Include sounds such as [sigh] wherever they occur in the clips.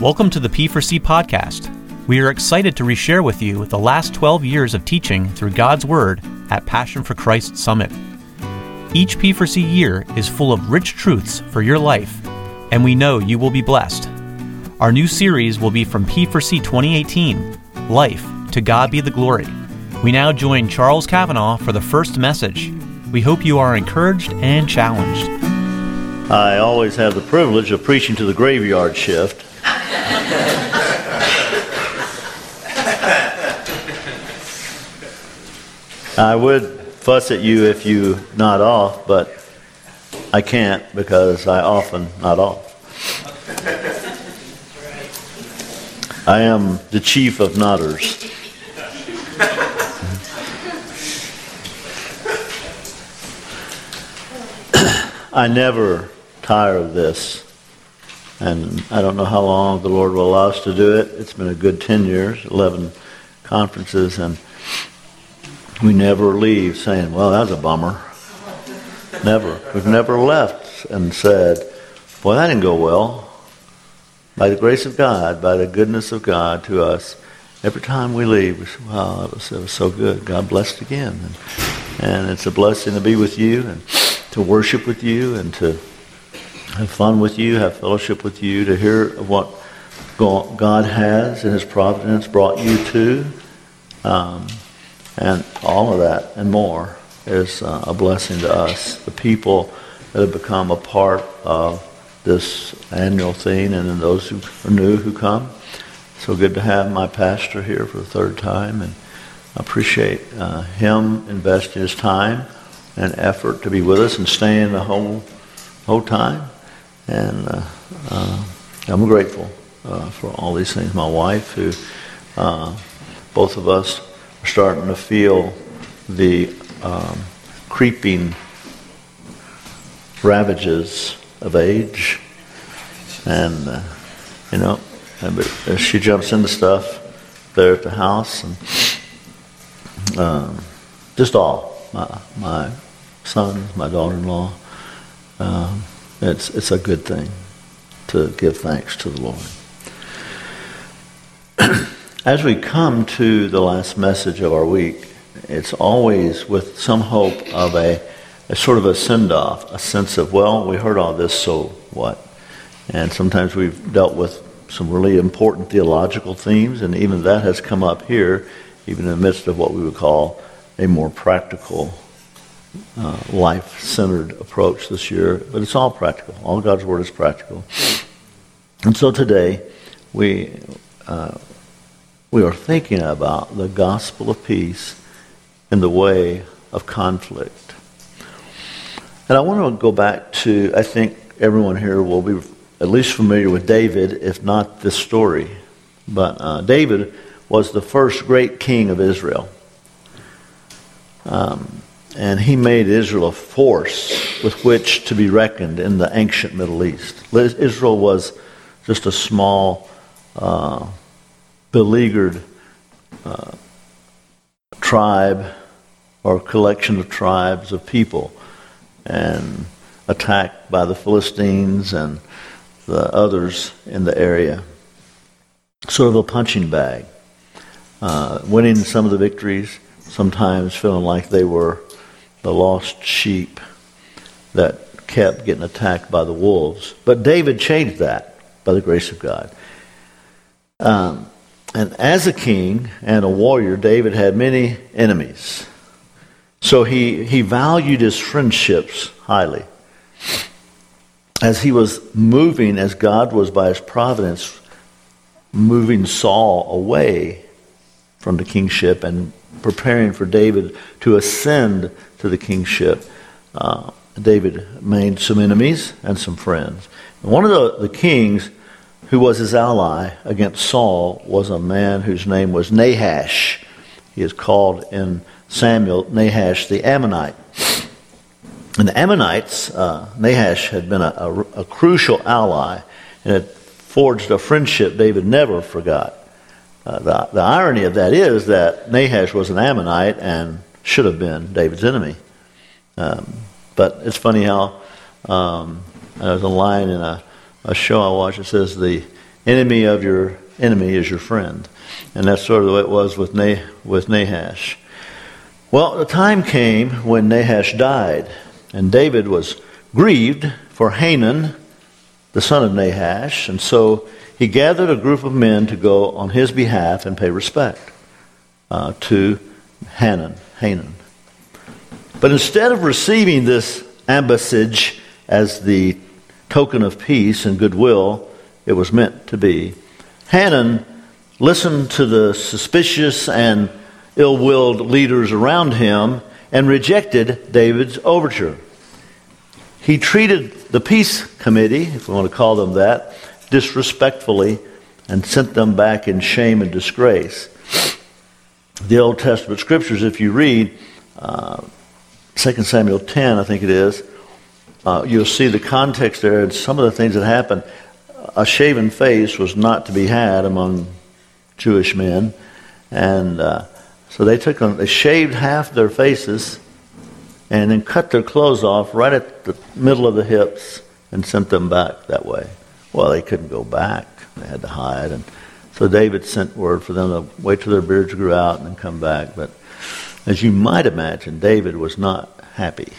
Welcome to the P4C podcast. We are excited to reshare with you the last 12 years of teaching through God's Word at Passion for Christ Summit. Each P4C year is full of rich truths for your life, and we know you will be blessed. Our new series will be from P4C 2018 Life, to God be the glory. We now join Charles Kavanaugh for the first message. We hope you are encouraged and challenged. I always have the privilege of preaching to the graveyard shift. I would fuss at you if you nod off, but I can't because I often nod off. I am the chief of nodders. I never tire of this. And I don't know how long the Lord will allow us to do it. It's been a good 10 years, 11 conferences, and we never leave saying, well, that was a bummer. Never. We've never left and said, boy, that didn't go well. By the grace of God, by the goodness of God to us, every time we leave, we say, wow, it was, was so good. God blessed again. And, and it's a blessing to be with you and to worship with you and to have fun with you, have fellowship with you, to hear what God has in His providence brought you to. Um, and all of that and more is uh, a blessing to us. The people that have become a part of this annual thing and then those who are new who come. So good to have my pastor here for the third time and I appreciate uh, him investing his time and effort to be with us and staying the whole, whole time. And uh, uh, I'm grateful uh, for all these things. My wife, who uh, both of us starting to feel the um, creeping ravages of age. And, uh, you know, she jumps into stuff there at the house and um, just all. My, my sons, my daughter-in-law. Um, it's, it's a good thing to give thanks to the Lord. [clears throat] As we come to the last message of our week, it's always with some hope of a, a sort of a send-off, a sense of, well, we heard all this, so what? And sometimes we've dealt with some really important theological themes, and even that has come up here, even in the midst of what we would call a more practical uh, life centered approach this year, but it's all practical. All God's Word is practical. And so today, we, uh, we are thinking about the gospel of peace in the way of conflict. And I want to go back to, I think everyone here will be at least familiar with David, if not this story. But uh, David was the first great king of Israel. Um, and he made Israel a force with which to be reckoned in the ancient Middle East. Israel was just a small, uh, beleaguered uh, tribe or collection of tribes of people and attacked by the Philistines and the others in the area. Sort of a punching bag. Uh, winning some of the victories, sometimes feeling like they were the lost sheep that kept getting attacked by the wolves. But David changed that by the grace of God. Um, and as a king and a warrior, David had many enemies. So he, he valued his friendships highly. As he was moving, as God was by his providence, moving Saul away from the kingship and preparing for David to ascend to the kingship, uh, David made some enemies and some friends. And one of the, the kings who was his ally against Saul was a man whose name was Nahash. He is called in Samuel Nahash the Ammonite. And the Ammonites, uh, Nahash had been a, a, a crucial ally and had forged a friendship David never forgot. Uh, the, the irony of that is that Nahash was an Ammonite and should have been David's enemy. Um, but it's funny how um, there's a line in a, a show I watched that says the enemy of your enemy is your friend. And that's sort of the way it was with, nah- with Nahash. Well, the time came when Nahash died, and David was grieved for Hanan, the son of Nahash, and so he gathered a group of men to go on his behalf and pay respect uh, to Hanan. Hanun. But instead of receiving this ambassage as the token of peace and goodwill it was meant to be, Hanun listened to the suspicious and ill willed leaders around him and rejected David's overture. He treated the peace committee, if we want to call them that, disrespectfully and sent them back in shame and disgrace. The Old Testament scriptures, if you read uh, 2 Samuel 10, I think it is, uh, you'll see the context there and some of the things that happened. A shaven face was not to be had among Jewish men. And uh, so they took them, they shaved half their faces and then cut their clothes off right at the middle of the hips and sent them back that way. Well, they couldn't go back. They had to hide. And so David sent word for them to wait till their beards grew out and then come back. But as you might imagine, David was not happy.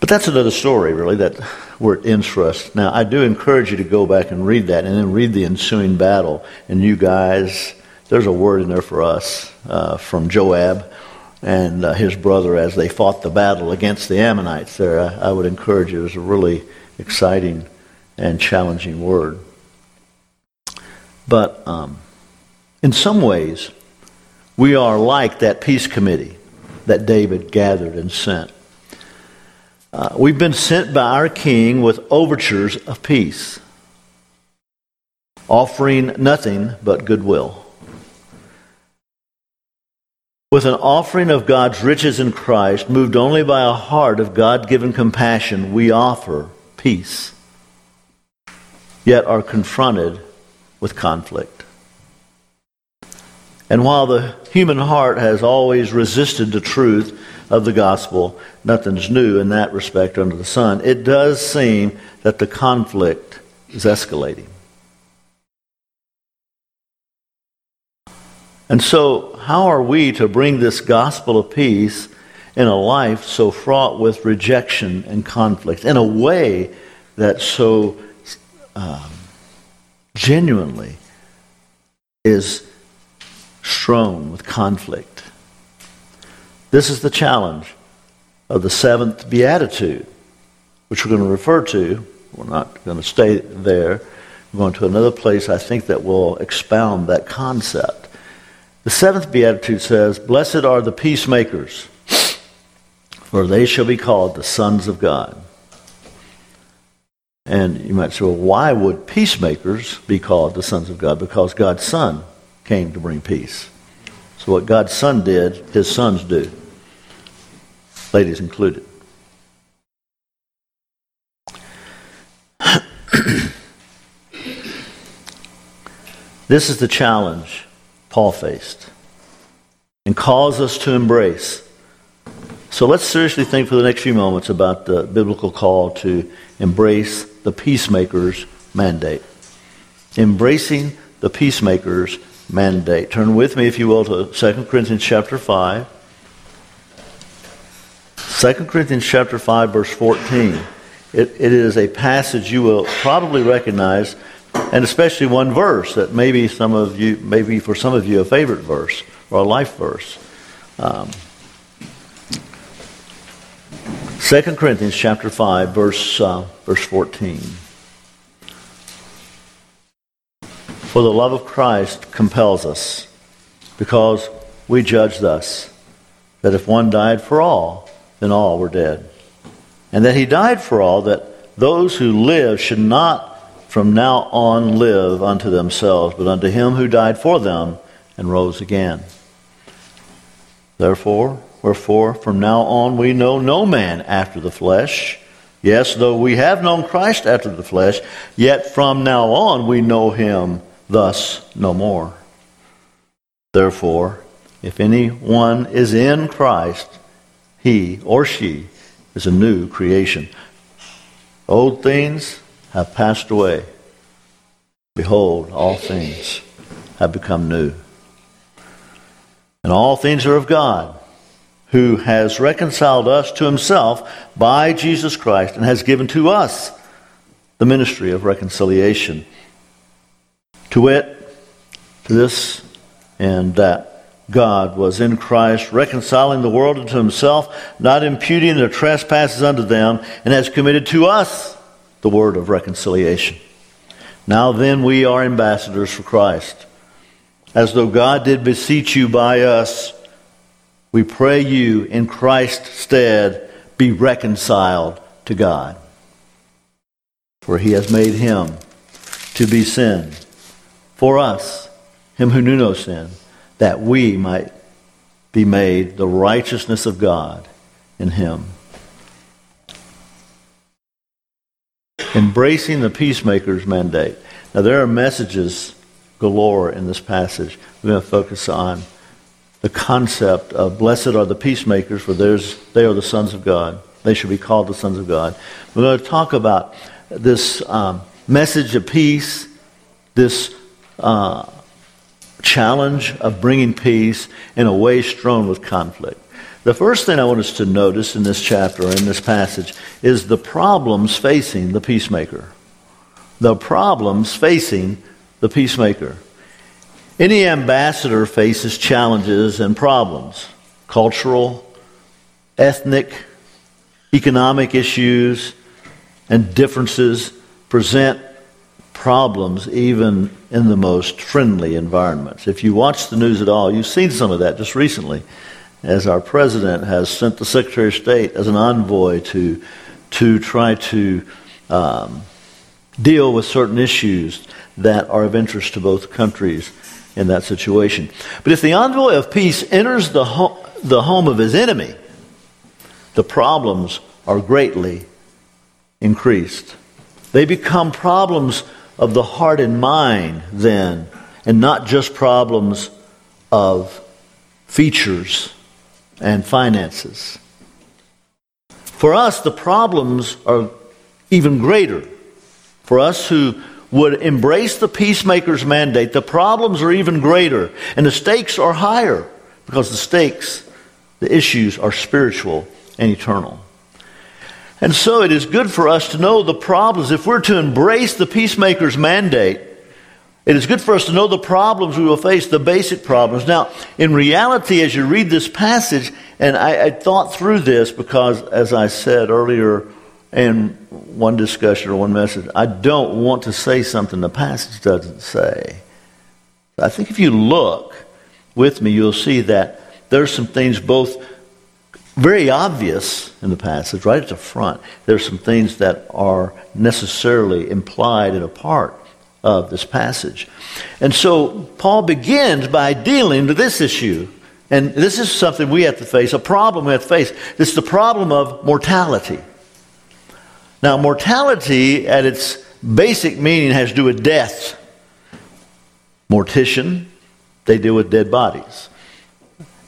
But that's another story, really, that where it ends for us. Now, I do encourage you to go back and read that and then read the ensuing battle. And you guys, there's a word in there for us uh, from Joab and uh, his brother as they fought the battle against the Ammonites there. I, I would encourage you. It was a really exciting and challenging word. But um, in some ways, we are like that peace committee that David gathered and sent. Uh, we've been sent by our king with overtures of peace, offering nothing but goodwill. With an offering of God's riches in Christ, moved only by a heart of God given compassion, we offer peace, yet are confronted with conflict. And while the human heart has always resisted the truth of the gospel, nothing's new in that respect under the sun, it does seem that the conflict is escalating. And so, how are we to bring this gospel of peace in a life so fraught with rejection and conflict in a way that so um, genuinely is strewn with conflict. This is the challenge of the seventh beatitude, which we're going to refer to. We're not going to stay there. We're going to another place I think that will expound that concept. The seventh beatitude says, Blessed are the peacemakers, for they shall be called the sons of God. And you might say, well, why would peacemakers be called the sons of God? Because God's Son came to bring peace. So what God's Son did, his sons do, ladies included. [clears throat] this is the challenge Paul faced and calls us to embrace. So let's seriously think for the next few moments about the biblical call to embrace the peacemaker's mandate. Embracing the peacemaker's mandate. Turn with me, if you will, to 2 Corinthians chapter 5. 2 Corinthians chapter 5, verse 14. It, it is a passage you will probably recognize, and especially one verse that maybe some of you, maybe for some of you, a favorite verse or a life verse. Um, 2 Corinthians chapter 5, verse, uh, verse 14. For the love of Christ compels us, because we judge thus, that if one died for all, then all were dead. And that he died for all, that those who live should not from now on live unto themselves, but unto him who died for them and rose again. Therefore, Wherefore, from now on we know no man after the flesh. Yes, though we have known Christ after the flesh, yet from now on we know him thus no more. Therefore, if anyone is in Christ, he or she is a new creation. Old things have passed away. Behold, all things have become new. And all things are of God, who has reconciled us to himself by Jesus Christ and has given to us the ministry of reconciliation. To wit, this and that God was in Christ, reconciling the world unto himself, not imputing their trespasses unto them, and has committed to us the word of reconciliation. Now then, we are ambassadors for Christ. As though God did beseech you by us, we pray you in Christ's stead be reconciled to God. For he has made him to be sin for us, him who knew no sin that we might be made the righteousness of God in him. Embracing the peacemaker's mandate. Now, there are messages galore in this passage. We're going to focus on the concept of blessed are the peacemakers, for theirs, they are the sons of God. They should be called the sons of God. We're going to talk about this um, message of peace, this uh, challenge of bringing peace in a way strewn with conflict. The first thing I want us to notice in this chapter, in this passage, is the problems facing the peacemaker. The problems facing the peacemaker. Any ambassador faces challenges and problems cultural, ethnic, economic issues, and differences present problems even in the most friendly environments. If you watch the news at all, you've seen some of that just recently, as our president has sent the Secretary of State as an envoy to, to try to um, deal with certain issues that are of interest to both countries in that situation. But if the envoy of peace enters the, ho- the home of his enemy, the problems are greatly increased. They become problems of the heart and mind then, and not just problems of features and finances. For us, the problems are even greater. For us who would embrace the peacemaker's mandate, the problems are even greater, and the stakes are higher because the stakes, the issues are spiritual and eternal. And so it is good for us to know the problems. If we're to embrace the peacemaker's mandate, it is good for us to know the problems we will face, the basic problems. Now, in reality, as you read this passage, and I, I thought through this because, as I said earlier in one discussion or one message, I don't want to say something the passage doesn't say. I think if you look with me, you'll see that there's some things both very obvious in the passage, right at the front. There's some things that are necessarily implied and a part of this passage. And so Paul begins by dealing with this issue. And this is something we have to face, a problem we have to face. Is the problem of mortality. Now, mortality at its basic meaning has to do with death. Mortician, they deal with dead bodies.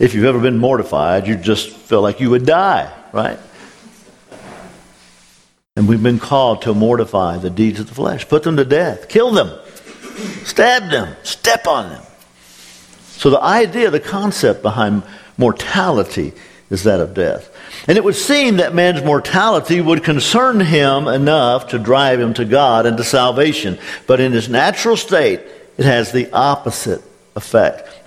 If you've ever been mortified, you just feel like you would die, right? And we've been called to mortify the deeds of the flesh, put them to death, kill them, stab them, step on them. So the idea, the concept behind mortality is that of death. And it would seem that man's mortality would concern him enough to drive him to God and to salvation. But in his natural state, it has the opposite effect.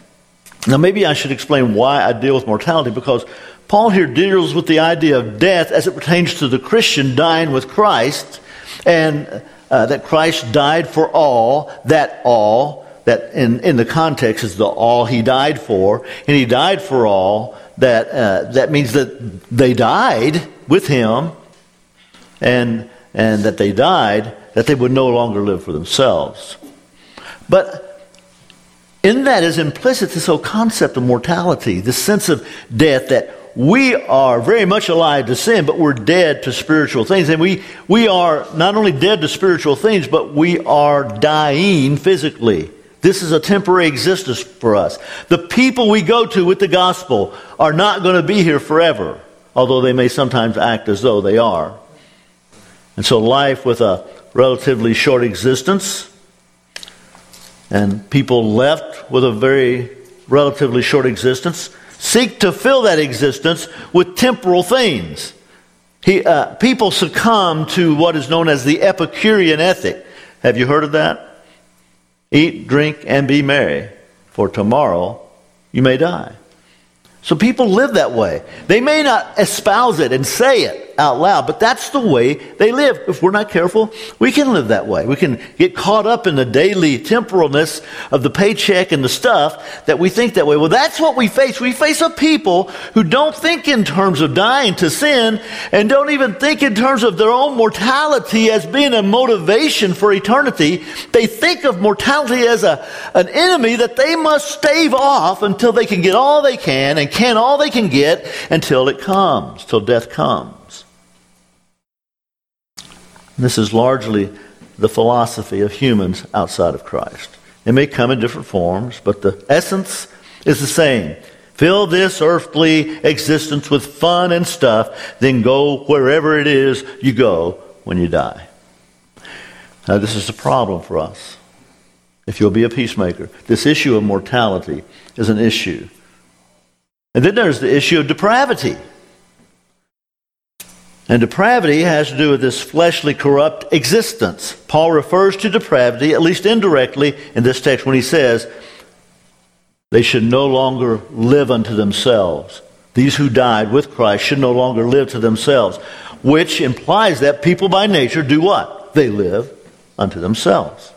Now, maybe I should explain why I deal with mortality because Paul here deals with the idea of death as it pertains to the Christian dying with Christ, and uh, that Christ died for all, that all, that in, in the context is the all he died for, and he died for all, that, uh, that means that they died with him, and, and that they died, that they would no longer live for themselves. But in that is implicit this whole concept of mortality, this sense of death that we are very much alive to sin, but we're dead to spiritual things. And we, we are not only dead to spiritual things, but we are dying physically. This is a temporary existence for us. The people we go to with the gospel are not going to be here forever, although they may sometimes act as though they are. And so, life with a relatively short existence and people left with a very relatively short existence seek to fill that existence with temporal things. He, uh, people succumb to what is known as the Epicurean ethic. Have you heard of that? Eat, drink, and be merry, for tomorrow you may die. So people live that way. They may not espouse it and say it out loud, but that's the way they live. If we're not careful, we can live that way. We can get caught up in the daily temporalness of the paycheck and the stuff that we think that way. Well, that's what we face. We face a people who don't think in terms of dying to sin and don't even think in terms of their own mortality as being a motivation for eternity. They think of mortality as a, an enemy that they must stave off until they can get all they can and can all they can get until it comes, till death comes. This is largely the philosophy of humans outside of Christ. It may come in different forms, but the essence is the same. Fill this earthly existence with fun and stuff, then go wherever it is you go when you die. Now, this is a problem for us. If you'll be a peacemaker, this issue of mortality is an issue. And then there's the issue of depravity. And depravity has to do with this fleshly, corrupt existence. Paul refers to depravity, at least indirectly, in this text when he says, they should no longer live unto themselves. These who died with Christ should no longer live to themselves, which implies that people by nature do what? They live unto themselves.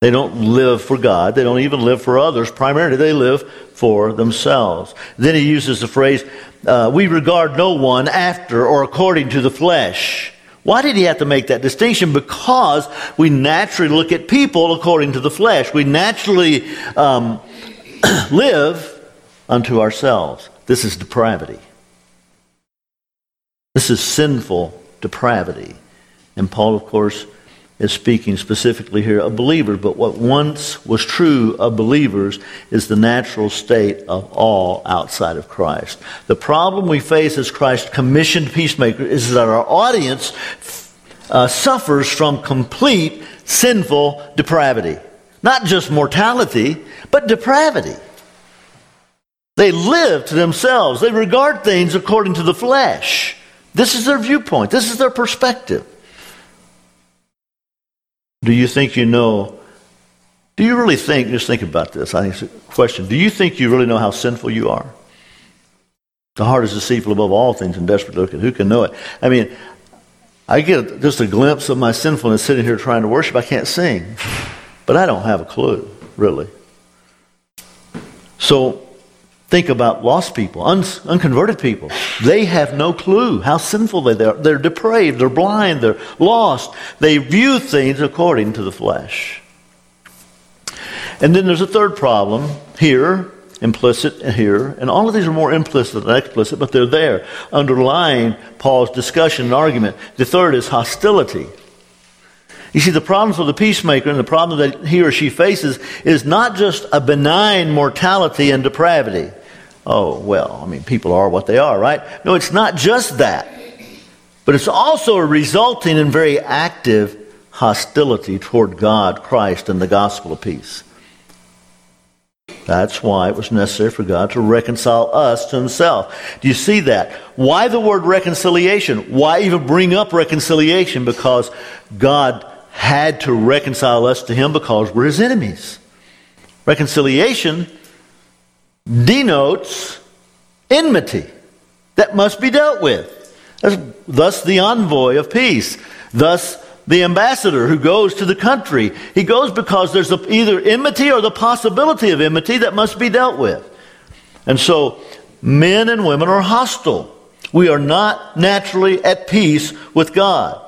They don't live for God. They don't even live for others. Primarily, they live for themselves. Then he uses the phrase, uh, we regard no one after or according to the flesh. Why did he have to make that distinction? Because we naturally look at people according to the flesh. We naturally um, [clears throat] live unto ourselves. This is depravity. This is sinful depravity. And Paul, of course, is speaking specifically here of believers, but what once was true of believers is the natural state of all outside of Christ. The problem we face as Christ commissioned peacemakers is that our audience uh, suffers from complete sinful depravity. Not just mortality, but depravity. They live to themselves. They regard things according to the flesh. This is their viewpoint. This is their perspective. Do you think you know? Do you really think, just think about this, I think it's a question. Do you think you really know how sinful you are? The heart is deceitful above all things and desperately wicked. Who can know it? I mean, I get just a glimpse of my sinfulness sitting here trying to worship. I can't sing, but I don't have a clue, really. So Think about lost people, un- unconverted people. They have no clue how sinful they are. They're depraved, they're blind, they're lost. They view things according to the flesh. And then there's a third problem here, implicit here, and all of these are more implicit than explicit, but they're there, underlying Paul's discussion and argument. The third is hostility. You see, the problem for the peacemaker and the problem that he or she faces is not just a benign mortality and depravity. Oh, well, I mean, people are what they are, right? No, it's not just that. But it's also resulting in very active hostility toward God, Christ, and the gospel of peace. That's why it was necessary for God to reconcile us to Himself. Do you see that? Why the word reconciliation? Why even bring up reconciliation? Because God had to reconcile us to Him because we're His enemies. Reconciliation denotes enmity that must be dealt with. Thus, the envoy of peace. Thus, the ambassador who goes to the country. He goes because there's either enmity or the possibility of enmity that must be dealt with. And so, men and women are hostile. We are not naturally at peace with God.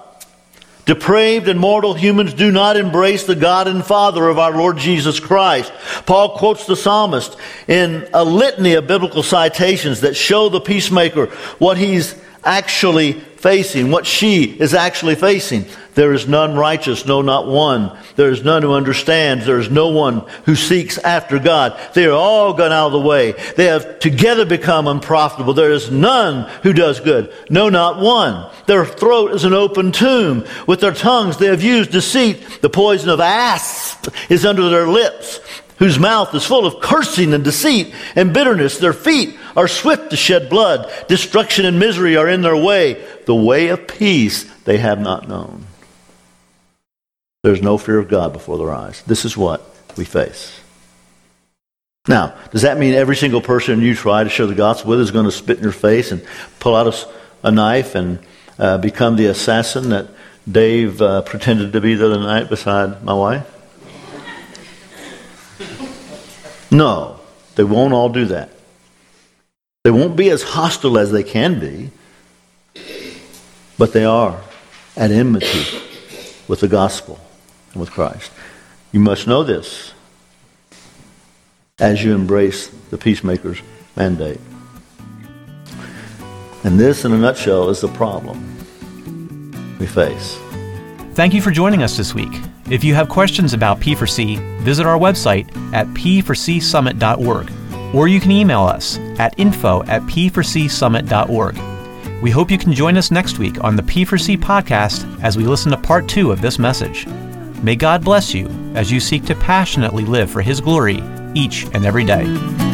Depraved and mortal humans do not embrace the God and Father of our Lord Jesus Christ. Paul quotes the psalmist in a litany of biblical citations that show the peacemaker what he's actually facing, what she is actually facing. There is none righteous, no, not one. There is none who understands. There is no one who seeks after God. They are all gone out of the way. They have together become unprofitable. There is none who does good, no, not one. Their throat is an open tomb. With their tongues they have used deceit. The poison of asp is under their lips whose mouth is full of cursing and deceit and bitterness. Their feet are swift to shed blood. Destruction and misery are in their way. The way of peace they have not known. There's no fear of God before their eyes. This is what we face. Now, does that mean every single person you try to share the gospel with is going to spit in your face and pull out a, a knife and uh, become the assassin that Dave uh, pretended to be the other night beside my wife? No, they won't all do that. They won't be as hostile as they can be, but they are at enmity with the gospel and with Christ. You must know this as you embrace the peacemaker's mandate. And this, in a nutshell, is the problem we face. Thank you for joining us this week. If you have questions about P4C, visit our website at p4csummit.org or you can email us at info at p4csummit.org. We hope you can join us next week on the P4C podcast as we listen to part two of this message. May God bless you as you seek to passionately live for His glory each and every day.